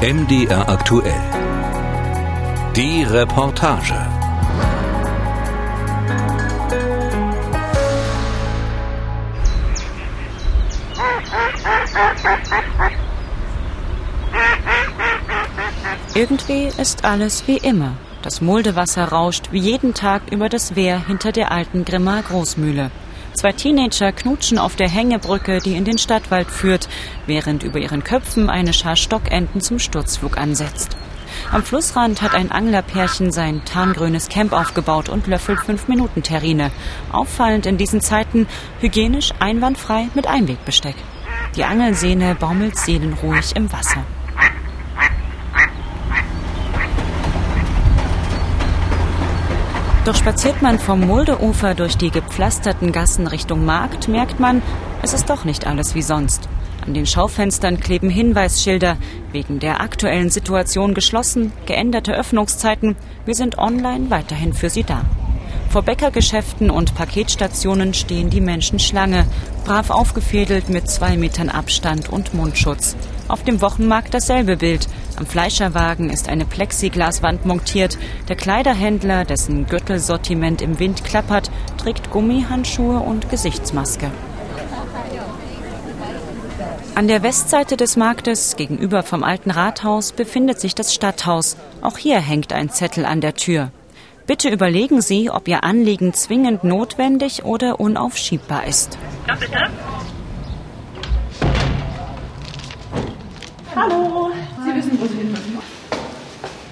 MDR aktuell. Die Reportage. Irgendwie ist alles wie immer. Das Muldewasser rauscht wie jeden Tag über das Wehr hinter der alten Grimmer Großmühle. Zwei Teenager knutschen auf der Hängebrücke, die in den Stadtwald führt, während über ihren Köpfen eine Schar Stockenten zum Sturzflug ansetzt. Am Flussrand hat ein Anglerpärchen sein tarngrünes Camp aufgebaut und löffelt 5-Minuten-Terrine. Auffallend in diesen Zeiten hygienisch einwandfrei mit Einwegbesteck. Die Angelsehne baumelt seelenruhig im Wasser. Doch spaziert man vom Muldeufer durch die gepflasterten Gassen Richtung Markt, merkt man, es ist doch nicht alles wie sonst. An den Schaufenstern kleben Hinweisschilder, wegen der aktuellen Situation geschlossen, geänderte Öffnungszeiten, wir sind online weiterhin für Sie da. Vor Bäckergeschäften und Paketstationen stehen die Menschen Schlange, brav aufgefädelt mit zwei Metern Abstand und Mundschutz. Auf dem Wochenmarkt dasselbe Bild. Am Fleischerwagen ist eine Plexiglaswand montiert. Der Kleiderhändler, dessen Gürtelsortiment im Wind klappert, trägt Gummihandschuhe und Gesichtsmaske. An der Westseite des Marktes, gegenüber vom alten Rathaus, befindet sich das Stadthaus. Auch hier hängt ein Zettel an der Tür. Bitte überlegen Sie, ob Ihr Anliegen zwingend notwendig oder unaufschiebbar ist. Ja, bitte. Hallo. Sie wissen, wo Sie hin müssen.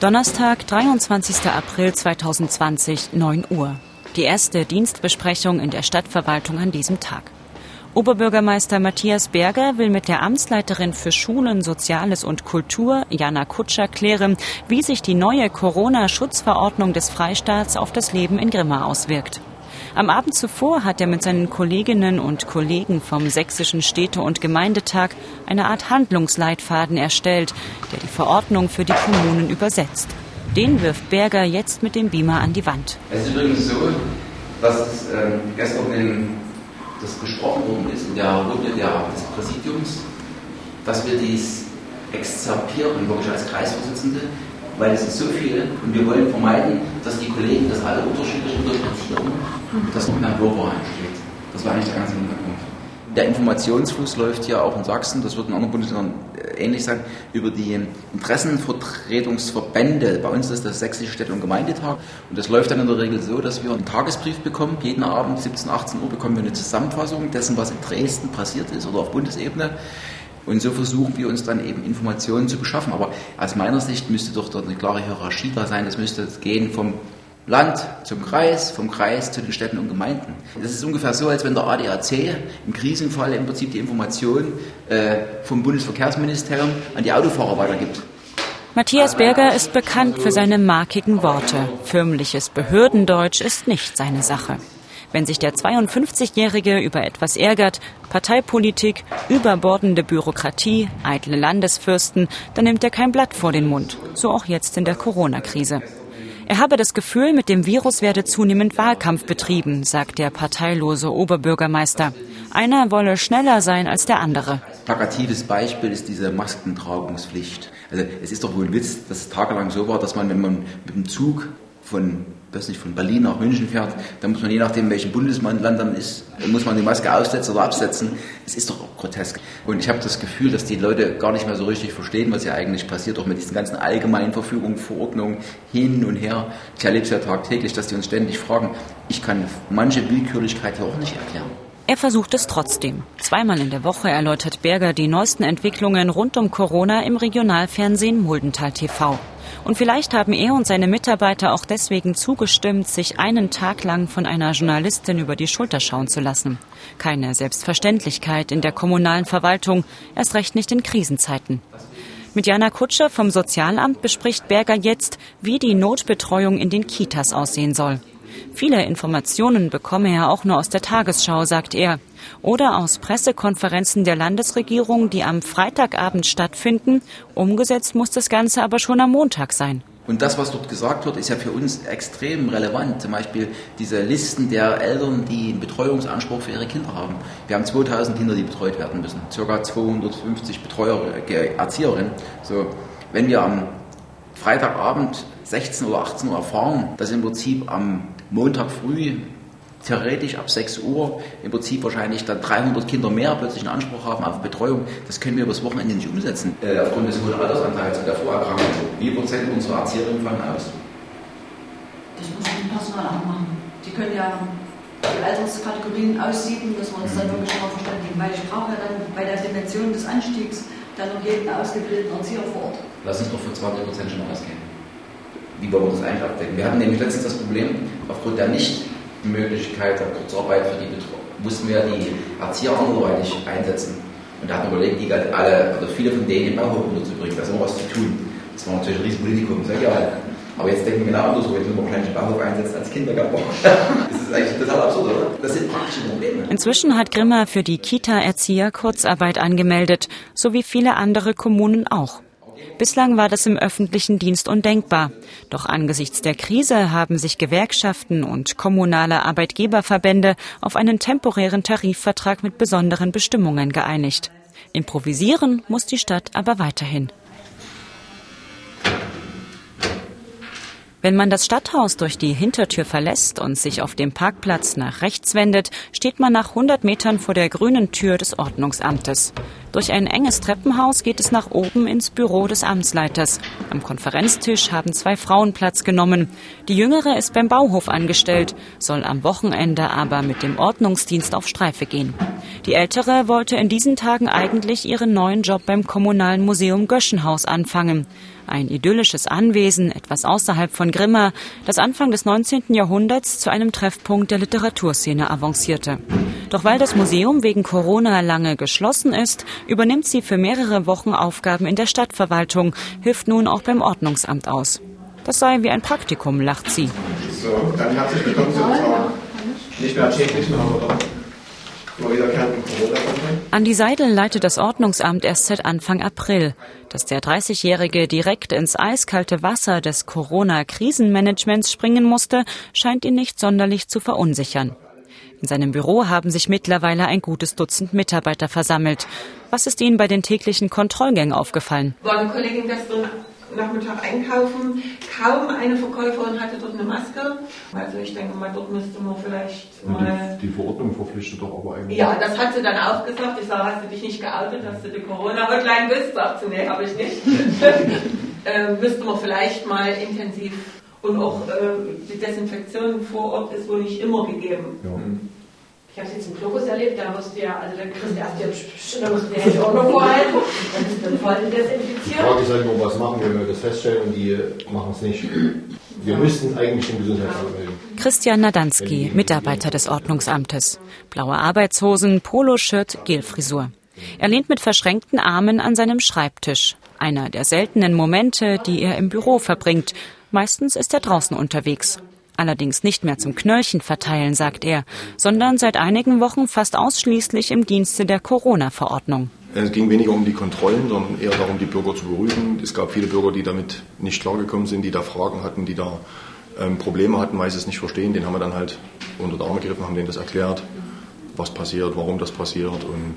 Donnerstag, 23. April 2020, 9 Uhr. Die erste Dienstbesprechung in der Stadtverwaltung an diesem Tag. Oberbürgermeister Matthias Berger will mit der Amtsleiterin für Schulen, Soziales und Kultur, Jana Kutscher, klären, wie sich die neue Corona-Schutzverordnung des Freistaats auf das Leben in Grimma auswirkt. Am Abend zuvor hat er mit seinen Kolleginnen und Kollegen vom Sächsischen Städte- und Gemeindetag eine Art Handlungsleitfaden erstellt, der die Verordnung für die Kommunen übersetzt. Den wirft Berger jetzt mit dem Beamer an die Wand. Es ist übrigens so, dass äh, gestern in das besprochen worden ist in der Runde der, des Präsidiums, dass wir dies exzerpieren, wirklich als Kreisvorsitzende, weil es ist so viel und wir wollen vermeiden, dass die Kollegen das alle unterschiedlich interpretieren dass noch mehr Wirrwarr entsteht. Das war eigentlich der ganze Hintergrund. Der Informationsfluss läuft ja auch in Sachsen, das wird in anderen Bundesländern äh, ähnlich sein, über die Interessenvertretungsverbände. Bei uns ist das Sächsische Städte- und Gemeindetag und das läuft dann in der Regel so, dass wir einen Tagesbrief bekommen. Jeden Abend 17, 18 Uhr bekommen wir eine Zusammenfassung dessen, was in Dresden passiert ist oder auf Bundesebene. Und so versuchen wir uns dann eben Informationen zu beschaffen. Aber aus meiner Sicht müsste doch dort eine klare Hierarchie da sein. Es müsste gehen vom Land zum Kreis, vom Kreis zu den Städten und Gemeinden. Das ist ungefähr so, als wenn der ADAC im Krisenfall im Prinzip die Information äh, vom Bundesverkehrsministerium an die Autofahrer weitergibt. Matthias Berger ist bekannt für seine markigen Worte. Förmliches Behördendeutsch ist nicht seine Sache. Wenn sich der 52-Jährige über etwas ärgert, Parteipolitik, überbordende Bürokratie, eitle Landesfürsten, dann nimmt er kein Blatt vor den Mund. So auch jetzt in der Corona-Krise. Er habe das Gefühl, mit dem Virus werde zunehmend Wahlkampf betrieben, sagt der parteilose Oberbürgermeister. Einer wolle schneller sein als der andere. Plakatives Beispiel ist diese Maskentragungspflicht. Also es ist doch wohl ein Witz, dass es tagelang so war, dass man, wenn man mit dem Zug von, weiß nicht, von Berlin nach München fährt, dann muss man je nachdem, welchem Bundesland man ist, muss man die Maske aufsetzen oder absetzen. Es ist doch grotesk. Und ich habe das Gefühl, dass die Leute gar nicht mehr so richtig verstehen, was hier eigentlich passiert, auch mit diesen ganzen allgemeinen Verfügungen, Verordnungen hin und her. Ich erlebe es ja tagtäglich, dass die uns ständig fragen. Ich kann manche Willkürlichkeit hier auch nicht erklären. Er versucht es trotzdem. Zweimal in der Woche erläutert Berger die neuesten Entwicklungen rund um Corona im Regionalfernsehen Muldental TV. Und vielleicht haben er und seine Mitarbeiter auch deswegen zugestimmt, sich einen Tag lang von einer Journalistin über die Schulter schauen zu lassen. Keine Selbstverständlichkeit in der kommunalen Verwaltung, erst recht nicht in Krisenzeiten. Mit Jana Kutscher vom Sozialamt bespricht Berger jetzt, wie die Notbetreuung in den Kitas aussehen soll. Viele Informationen bekomme er auch nur aus der Tagesschau, sagt er, oder aus Pressekonferenzen der Landesregierung, die am Freitagabend stattfinden. Umgesetzt muss das Ganze aber schon am Montag sein. Und das, was dort gesagt wird, ist ja für uns extrem relevant. Zum Beispiel diese Listen der Eltern, die einen Betreuungsanspruch für ihre Kinder haben. Wir haben 2000 Kinder, die betreut werden müssen. Circa 250 Betreuer, äh, Erzieherinnen. So. Wenn wir am Freitagabend 16 oder 18 Uhr erfahren, dass im Prinzip am Montag früh theoretisch ab 6 Uhr im Prinzip wahrscheinlich dann 300 Kinder mehr plötzlich einen Anspruch haben auf Betreuung. Das können wir übers Wochenende nicht umsetzen. Äh, aufgrund des hohen Altersanteils und der Vorerkrankung. Wie Prozent unserer Erzieherinnen fallen aus? Das muss das Personal auch machen. Die können ja die Alterskategorien aussieben, dass wir uns dann wirklich darauf verständigen. Weil ich brauche ja dann bei der Dimension des Anstiegs dann noch jeden ausgebildeten Erzieher vor Ort. Lass uns doch für 20 Prozent schon ausgehen. Wie wollen wir das eigentlich abdecken? Wir hatten nämlich letztens das Problem, aufgrund der nicht Möglichkeit der Kurzarbeit für die Betreuung mussten wir die Erzieher anderweitig einsetzen. Und da hatten wir überlegt, die alle, also viele von denen im Bauhof unterzubringen, da ist immer was zu tun. Das war natürlich ein Riesenpolitikum, sehr geil. Aber jetzt denken wir genau andersrum, jetzt müssen wir wahrscheinlich Bauhof einsetzen als Kindergarten. das ist eigentlich total absurd, oder? Das sind praktische Probleme. Inzwischen hat Grimma für die Kita-Erzieher Kurzarbeit angemeldet, so wie viele andere Kommunen auch. Bislang war das im öffentlichen Dienst undenkbar. Doch angesichts der Krise haben sich Gewerkschaften und kommunale Arbeitgeberverbände auf einen temporären Tarifvertrag mit besonderen Bestimmungen geeinigt. Improvisieren muss die Stadt aber weiterhin. Wenn man das Stadthaus durch die Hintertür verlässt und sich auf dem Parkplatz nach rechts wendet, steht man nach 100 Metern vor der grünen Tür des Ordnungsamtes. Durch ein enges Treppenhaus geht es nach oben ins Büro des Amtsleiters. Am Konferenztisch haben zwei Frauen Platz genommen. Die jüngere ist beim Bauhof angestellt, soll am Wochenende aber mit dem Ordnungsdienst auf Streife gehen. Die ältere wollte in diesen Tagen eigentlich ihren neuen Job beim Kommunalen Museum Göschenhaus anfangen ein idyllisches Anwesen etwas außerhalb von Grimma, das Anfang des 19. Jahrhunderts zu einem Treffpunkt der Literaturszene avancierte. Doch weil das Museum wegen Corona lange geschlossen ist, übernimmt sie für mehrere Wochen Aufgaben in der Stadtverwaltung, hilft nun auch beim Ordnungsamt aus. Das sei wie ein Praktikum, lacht sie. So, dann herzlich willkommen zu unserer nicht mehr täglichen, aber Andi Seidel leitet das Ordnungsamt erst seit Anfang April. Dass der 30-Jährige direkt ins eiskalte Wasser des Corona-Krisenmanagements springen musste, scheint ihn nicht sonderlich zu verunsichern. In seinem Büro haben sich mittlerweile ein gutes Dutzend Mitarbeiter versammelt. Was ist Ihnen bei den täglichen Kontrollgängen aufgefallen? War eine Kollegin gestern Nachmittag einkaufen. Kaum eine Verkäuferin hatte dort eine Maske. Also ich denke mal, dort müsste man vielleicht mal... Die, die Verordnung verpflichtet doch aber eigentlich... Ja, das hat sie dann auch gesagt. Ich sage, hast du dich nicht geoutet, dass du die Corona-Hotline bist? Sagt sie, nee, habe ich nicht. äh, müsste man vielleicht mal intensiv... Und auch äh, die Desinfektion vor Ort ist wohl nicht immer gegeben. Ja. Ich habe es jetzt im Globus erlebt, da musst du ja, also da kriegst du erst die, da musst du die Hände auch noch vorhalten, dann ist dann voll desinfiziert. Die Frage ist halt nur, was machen wir, wenn wir das feststellen und die machen es nicht. Wir müssten eigentlich den Gesundheitsamt melden. Christian Nadanski, Mitarbeiter des Ordnungsamtes. Blaue Arbeitshosen, Poloshirt, Gelfrisur. Er lehnt mit verschränkten Armen an seinem Schreibtisch. Einer der seltenen Momente, die er im Büro verbringt. Meistens ist er draußen unterwegs. Allerdings nicht mehr zum Knöllchen verteilen, sagt er, sondern seit einigen Wochen fast ausschließlich im Dienste der Corona-Verordnung. Es ging weniger um die Kontrollen, sondern eher darum, die Bürger zu beruhigen. Es gab viele Bürger, die damit nicht klargekommen sind, die da Fragen hatten, die da ähm, Probleme hatten, weil sie es nicht verstehen. Den haben wir dann halt unter die Arme gegriffen, haben denen das erklärt, was passiert, warum das passiert und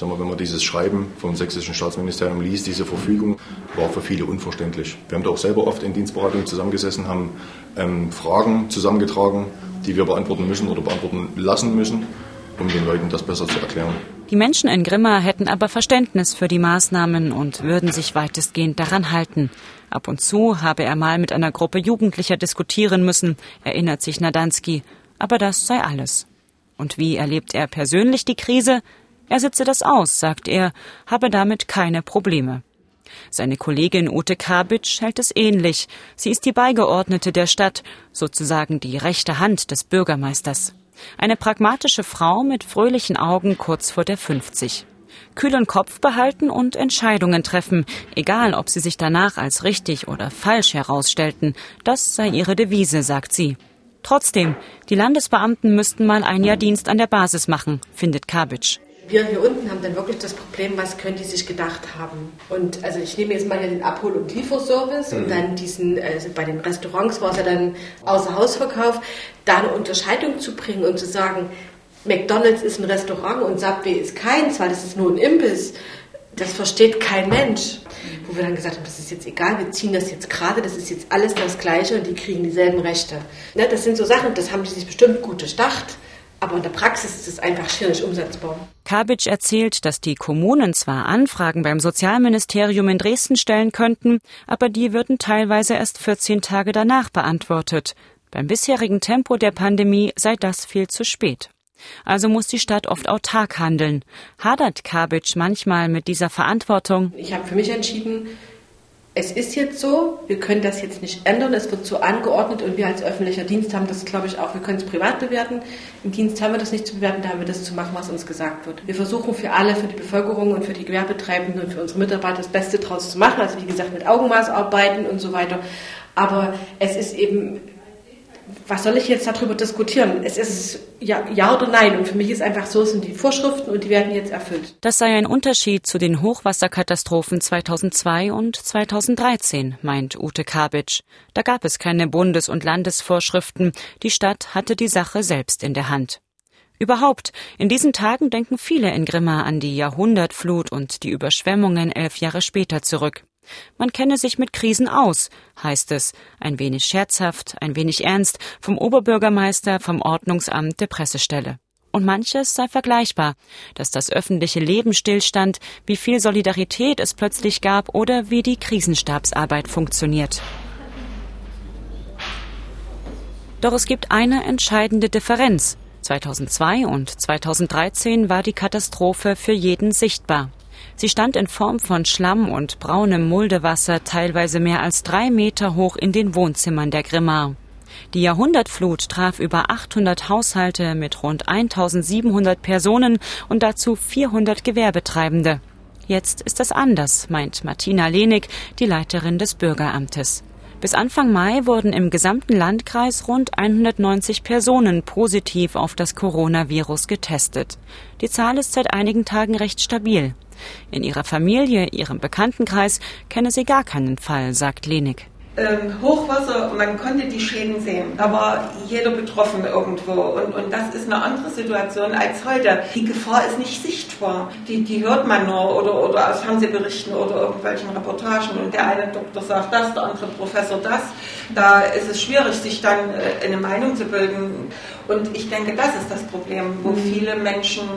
ich sag mal, wenn man dieses Schreiben vom sächsischen Staatsministerium liest, diese Verfügung, war für viele unverständlich. Wir haben da auch selber oft in Dienstberatungen zusammengesessen, haben ähm, Fragen zusammengetragen, die wir beantworten müssen oder beantworten lassen müssen, um den Leuten das besser zu erklären. Die Menschen in Grimma hätten aber Verständnis für die Maßnahmen und würden sich weitestgehend daran halten. Ab und zu habe er mal mit einer Gruppe Jugendlicher diskutieren müssen, erinnert sich Nadanski. Aber das sei alles. Und wie erlebt er persönlich die Krise? Er sitze das aus, sagt er, habe damit keine Probleme. Seine Kollegin Ute Kabitsch hält es ähnlich. Sie ist die Beigeordnete der Stadt, sozusagen die rechte Hand des Bürgermeisters. Eine pragmatische Frau mit fröhlichen Augen kurz vor der 50. Kühlen Kopf behalten und Entscheidungen treffen, egal ob sie sich danach als richtig oder falsch herausstellten. Das sei ihre Devise, sagt sie. Trotzdem, die Landesbeamten müssten mal ein Jahr Dienst an der Basis machen, findet Kabitsch wir hier unten haben dann wirklich das Problem, was können die sich gedacht haben. Und also ich nehme jetzt mal den Abhol- und Lieferservice mhm. und dann diesen, also bei den Restaurants war es ja dann außer Hausverkauf, da eine Unterscheidung zu bringen und zu sagen, McDonalds ist ein Restaurant und Subway ist keins, weil das ist nur ein Imbiss. Das versteht kein Mensch. wo wir dann gesagt haben, das ist jetzt egal, wir ziehen das jetzt gerade, das ist jetzt alles das Gleiche und die kriegen dieselben Rechte. Ne, das sind so Sachen, das haben die sich bestimmt gut durchdacht. Aber in der Praxis ist es einfach schier nicht umsetzbar. Kabic erzählt, dass die Kommunen zwar Anfragen beim Sozialministerium in Dresden stellen könnten, aber die würden teilweise erst 14 Tage danach beantwortet. Beim bisherigen Tempo der Pandemie sei das viel zu spät. Also muss die Stadt oft autark handeln. Hadert Kabic manchmal mit dieser Verantwortung? Ich habe für mich entschieden, es ist jetzt so, wir können das jetzt nicht ändern, es wird so angeordnet und wir als öffentlicher Dienst haben das, glaube ich, auch, wir können es privat bewerten. Im Dienst haben wir das nicht zu bewerten, da haben wir das zu machen, was uns gesagt wird. Wir versuchen für alle, für die Bevölkerung und für die Gewerbetreibenden und für unsere Mitarbeiter das Beste draus zu machen, also wie gesagt mit Augenmaß arbeiten und so weiter. Aber es ist eben was soll ich jetzt darüber diskutieren? Es ist ja, ja oder nein. Und für mich ist einfach so, sind die Vorschriften und die werden jetzt erfüllt. Das sei ein Unterschied zu den Hochwasserkatastrophen 2002 und 2013, meint Ute Kabitsch. Da gab es keine Bundes- und Landesvorschriften. Die Stadt hatte die Sache selbst in der Hand. Überhaupt, in diesen Tagen denken viele in Grimma an die Jahrhundertflut und die Überschwemmungen elf Jahre später zurück. Man kenne sich mit Krisen aus, heißt es, ein wenig scherzhaft, ein wenig ernst, vom Oberbürgermeister, vom Ordnungsamt der Pressestelle. Und manches sei vergleichbar, dass das öffentliche Leben stillstand, wie viel Solidarität es plötzlich gab oder wie die Krisenstabsarbeit funktioniert. Doch es gibt eine entscheidende Differenz. 2002 und 2013 war die Katastrophe für jeden sichtbar. Sie stand in Form von Schlamm und braunem Muldewasser teilweise mehr als drei Meter hoch in den Wohnzimmern der Grimmar. Die Jahrhundertflut traf über 800 Haushalte mit rund 1700 Personen und dazu 400 Gewerbetreibende. Jetzt ist das anders, meint Martina Lenig, die Leiterin des Bürgeramtes. Bis Anfang Mai wurden im gesamten Landkreis rund 190 Personen positiv auf das Coronavirus getestet. Die Zahl ist seit einigen Tagen recht stabil. In ihrer Familie, ihrem Bekanntenkreis kenne sie gar keinen Fall, sagt Lenig. Ähm, Hochwasser, man konnte die Schäden sehen. Da war jeder betroffen irgendwo. Und, und das ist eine andere Situation als heute. Die Gefahr ist nicht sichtbar. Die, die hört man nur oder, oder aus Fernsehberichten oder irgendwelchen Reportagen. Und der eine Doktor sagt das, der andere Professor das. Da ist es schwierig, sich dann äh, eine Meinung zu bilden. Und ich denke, das ist das Problem, wo mhm. viele Menschen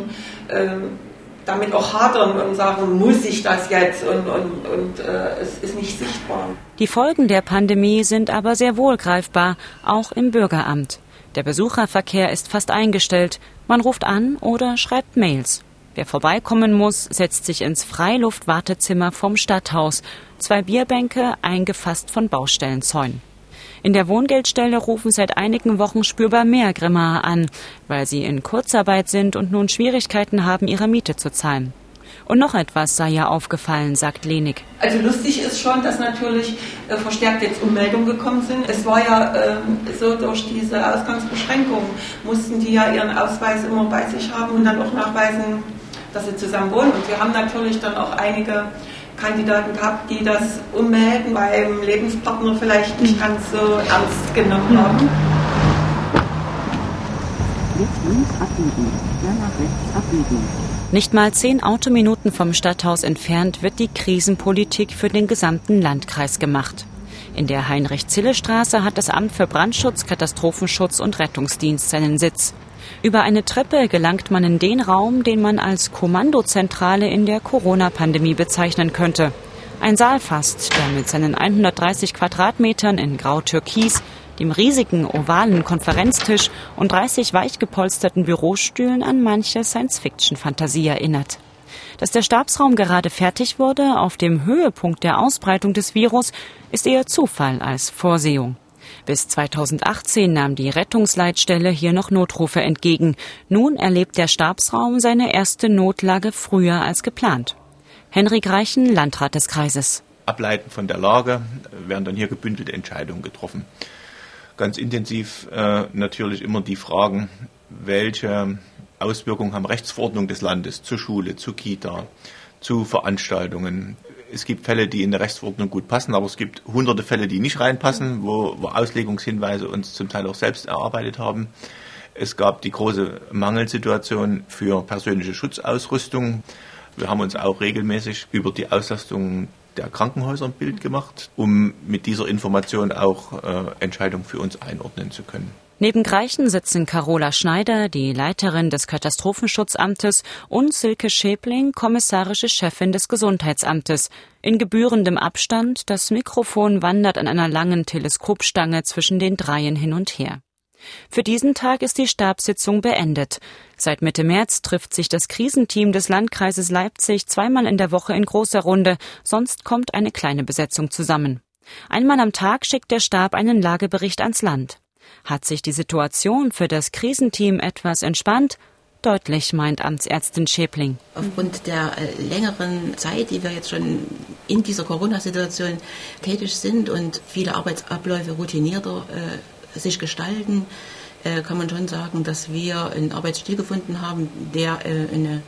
ähm, damit auch hadern und sagen, muss ich das jetzt und, und, und äh, es ist nicht sichtbar. Die Folgen der Pandemie sind aber sehr wohl greifbar, auch im Bürgeramt. Der Besucherverkehr ist fast eingestellt. Man ruft an oder schreibt Mails. Wer vorbeikommen muss, setzt sich ins Freiluftwartezimmer vom Stadthaus. Zwei Bierbänke, eingefasst von Baustellenzäunen. In der Wohngeldstelle rufen seit einigen Wochen spürbar mehr Grimmaer an, weil sie in Kurzarbeit sind und nun Schwierigkeiten haben, ihre Miete zu zahlen. Und noch etwas sei ja aufgefallen, sagt Lenig. Also lustig ist schon, dass natürlich äh, verstärkt jetzt Ummeldungen gekommen sind. Es war ja äh, so, durch diese Ausgangsbeschränkungen mussten die ja ihren Ausweis immer bei sich haben und dann auch nachweisen, dass sie zusammen wohnen. Und wir haben natürlich dann auch einige Kandidaten gehabt, die das Ummelden beim Lebenspartner vielleicht nicht ganz so ernst genommen haben. Nicht mal zehn Autominuten vom Stadthaus entfernt wird die Krisenpolitik für den gesamten Landkreis gemacht. In der Heinrich-Zille-Straße hat das Amt für Brandschutz, Katastrophenschutz und Rettungsdienst seinen Sitz. Über eine Treppe gelangt man in den Raum, den man als Kommandozentrale in der Corona-Pandemie bezeichnen könnte. Ein Saal fast, der mit seinen 130 Quadratmetern in Grau-Türkis, dem riesigen ovalen Konferenztisch und 30 weich gepolsterten Bürostühlen an manche Science-Fiction-Fantasie erinnert. Dass der Stabsraum gerade fertig wurde, auf dem Höhepunkt der Ausbreitung des Virus, ist eher Zufall als Vorsehung. Bis 2018 nahm die Rettungsleitstelle hier noch Notrufe entgegen. Nun erlebt der Stabsraum seine erste Notlage früher als geplant. Henrik Reichen, Landrat des Kreises. Ableiten von der Lage werden dann hier gebündelte Entscheidungen getroffen. Ganz intensiv äh, natürlich immer die Fragen, welche Auswirkungen haben Rechtsverordnungen des Landes zur Schule, zur Kita, zu Veranstaltungen, es gibt Fälle, die in der Rechtsverordnung gut passen, aber es gibt hunderte Fälle, die nicht reinpassen, wo, wo Auslegungshinweise uns zum Teil auch selbst erarbeitet haben. Es gab die große Mangelsituation für persönliche Schutzausrüstung. Wir haben uns auch regelmäßig über die Auslastung der Krankenhäuser ein Bild gemacht, um mit dieser Information auch äh, Entscheidungen für uns einordnen zu können. Neben Greichen sitzen Carola Schneider, die Leiterin des Katastrophenschutzamtes, und Silke Schäbling, kommissarische Chefin des Gesundheitsamtes. In gebührendem Abstand, das Mikrofon wandert an einer langen Teleskopstange zwischen den Dreien hin und her. Für diesen Tag ist die Stabssitzung beendet. Seit Mitte März trifft sich das Krisenteam des Landkreises Leipzig zweimal in der Woche in großer Runde, sonst kommt eine kleine Besetzung zusammen. Einmal am Tag schickt der Stab einen Lagebericht ans Land. Hat sich die Situation für das Krisenteam etwas entspannt? Deutlich, meint Amtsärztin Schäbling. Aufgrund der äh, längeren Zeit, die wir jetzt schon in dieser Corona-Situation tätig sind und viele Arbeitsabläufe routinierter äh, sich gestalten, äh, kann man schon sagen, dass wir einen Arbeitsstil gefunden haben, der äh, eine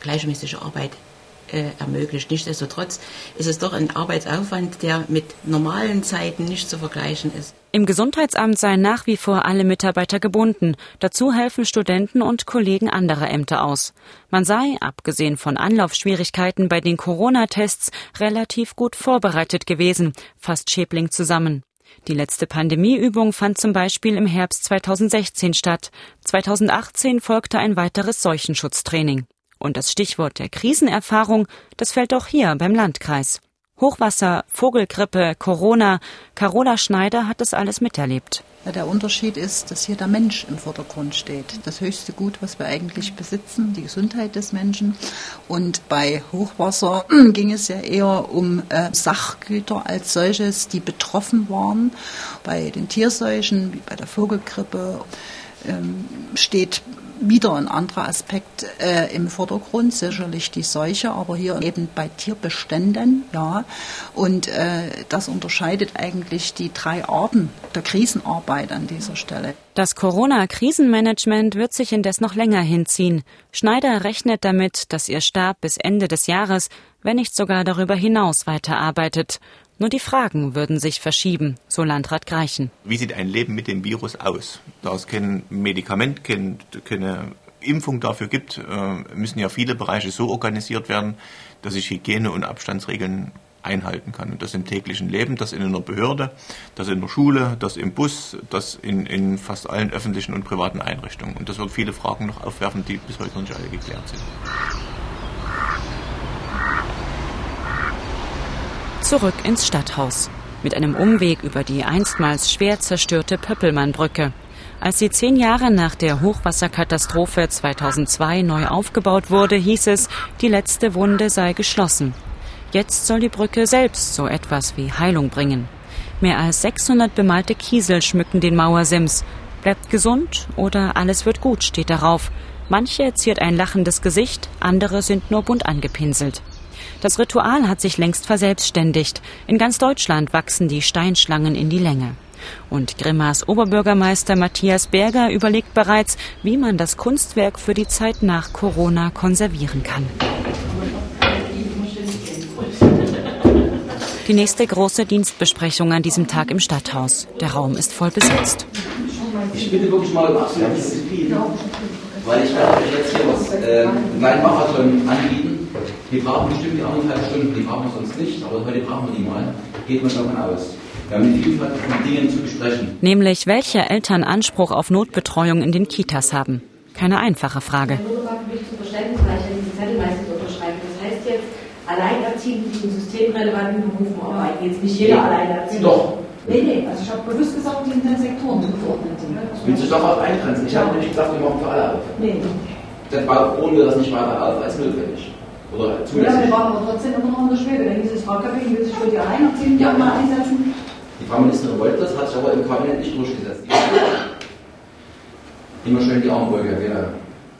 gleichmäßige Arbeit äh, ermöglicht. Nichtsdestotrotz ist es doch ein Arbeitsaufwand, der mit normalen Zeiten nicht zu vergleichen ist. Im Gesundheitsamt seien nach wie vor alle Mitarbeiter gebunden. Dazu helfen Studenten und Kollegen anderer Ämter aus. Man sei, abgesehen von Anlaufschwierigkeiten bei den Corona-Tests, relativ gut vorbereitet gewesen, fasst Schäbling zusammen. Die letzte Pandemieübung fand zum Beispiel im Herbst 2016 statt. 2018 folgte ein weiteres Seuchenschutztraining. Und das Stichwort der Krisenerfahrung, das fällt auch hier beim Landkreis. Hochwasser, Vogelgrippe, Corona. Carola Schneider hat das alles miterlebt. Ja, der Unterschied ist, dass hier der Mensch im Vordergrund steht. Das höchste Gut, was wir eigentlich besitzen, die Gesundheit des Menschen. Und bei Hochwasser ging es ja eher um äh, Sachgüter als solches, die betroffen waren. Bei den Tierseuchen, wie bei der Vogelgrippe, ähm, steht wieder ein anderer Aspekt äh, im Vordergrund, sicherlich die Seuche, aber hier eben bei Tierbeständen, ja. Und äh, das unterscheidet eigentlich die drei Arten der Krisenarbeit an dieser Stelle. Das Corona-Krisenmanagement wird sich indes noch länger hinziehen. Schneider rechnet damit, dass ihr Stab bis Ende des Jahres, wenn nicht sogar darüber hinaus weiterarbeitet. Nur die Fragen würden sich verschieben, so Landrat Greichen. Wie sieht ein Leben mit dem Virus aus? Da es kein Medikament, kein, keine Impfung dafür gibt, äh, müssen ja viele Bereiche so organisiert werden, dass ich Hygiene- und Abstandsregeln einhalten kann. Und das im täglichen Leben, das in einer Behörde, das in der Schule, das im Bus, das in, in fast allen öffentlichen und privaten Einrichtungen. Und das wird viele Fragen noch aufwerfen, die bis heute noch nicht alle geklärt sind. Zurück ins Stadthaus. Mit einem Umweg über die einstmals schwer zerstörte Pöppelmannbrücke. Als sie zehn Jahre nach der Hochwasserkatastrophe 2002 neu aufgebaut wurde, hieß es, die letzte Wunde sei geschlossen. Jetzt soll die Brücke selbst so etwas wie Heilung bringen. Mehr als 600 bemalte Kiesel schmücken den Mauersims. Bleibt gesund oder alles wird gut, steht darauf. Manche ziert ein lachendes Gesicht, andere sind nur bunt angepinselt. Das Ritual hat sich längst verselbstständigt. In ganz Deutschland wachsen die Steinschlangen in die Länge. Und Grimmas Oberbürgermeister Matthias Berger überlegt bereits, wie man das Kunstwerk für die Zeit nach Corona konservieren kann. Die nächste große Dienstbesprechung an diesem Tag im Stadthaus. Der Raum ist voll besetzt. Ich bitte wirklich mal um absolutes weil ich werde euch jetzt hier was, äh, einen kleinen Marathon anbieten. Wir brauchen bestimmt die anderthalb Stunden, die brauchen wir sonst nicht, aber heute brauchen wir die mal. Geht man davon aus. Wir haben eine Vielfalt von Dingen zu besprechen. Nämlich, welche Eltern Anspruch auf Notbetreuung in den Kitas haben. Keine einfache Frage. Das heißt jetzt, Alleinerziehende, die in systemrelevanten Berufen arbeiten, jetzt nicht jeder Alleinerziehende. Doch. Nee, nee, also ich habe bewusst gesagt, die in den Sektoren zugeordnet sind. Willst du doch auch eingrenzen? Ich habe nicht gesagt, wir machen für alle auf. Nee. Dann bauen wir das nicht weiter auf als notwendig. Oder Ja, wir waren aber trotzdem immer noch in der Schwebe. Da hieß es, Frau Köpping will sich für die Alleinerziehenden Ja. mal einsetzen. Die Frau Ministerin wollte das, hat sich aber im Kabinett nicht durchgesetzt. Immer schön die Armbeuge, ja.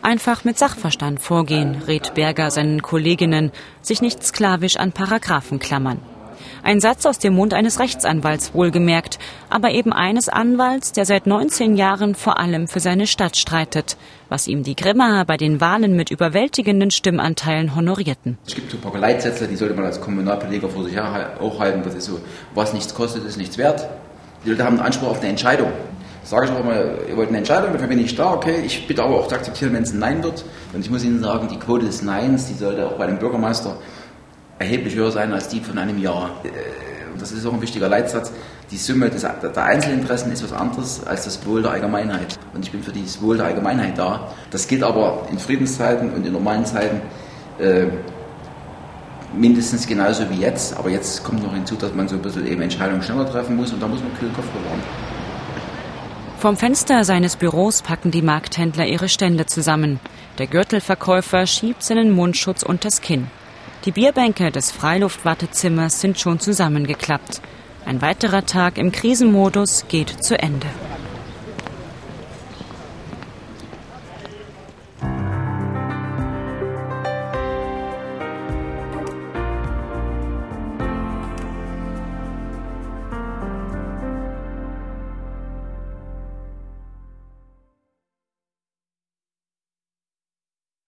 Einfach mit Sachverstand vorgehen, rät Berger seinen Kolleginnen, sich nicht sklavisch an Paragraphen klammern. Ein Satz aus dem Mund eines Rechtsanwalts wohlgemerkt, aber eben eines Anwalts, der seit 19 Jahren vor allem für seine Stadt streitet, was ihm die Grimmaer bei den Wahlen mit überwältigenden Stimmanteilen honorierten. Es gibt so ein paar Leitsätze, die sollte man als Kommunalpolitiker vor sich auch halten. Das ist so, was nichts kostet, ist nichts wert. Die Leute haben einen Anspruch auf eine Entscheidung. Sage ich auch immer, ihr wollt eine Entscheidung, dafür bin ich da, okay. Ich bitte aber auch zu akzeptieren, wenn es ein Nein wird. Und ich muss Ihnen sagen, die Quote des Neins, die sollte auch bei dem Bürgermeister erheblich höher sein als die von einem Jahr. Äh, das ist auch ein wichtiger Leitsatz. Die Summe des, der Einzelinteressen ist was anderes als das Wohl der Allgemeinheit. Und ich bin für das Wohl der Allgemeinheit da. Das gilt aber in Friedenszeiten und in normalen Zeiten äh, mindestens genauso wie jetzt. Aber jetzt kommt noch hinzu, dass man so ein bisschen eben Entscheidungen schneller treffen muss und da muss man kühlen Kopf bewahren. Vom Fenster seines Büros packen die Markthändler ihre Stände zusammen. Der Gürtelverkäufer schiebt seinen Mundschutz unters Kinn. Die Bierbänke des Freiluftwartezimmers sind schon zusammengeklappt. Ein weiterer Tag im Krisenmodus geht zu Ende.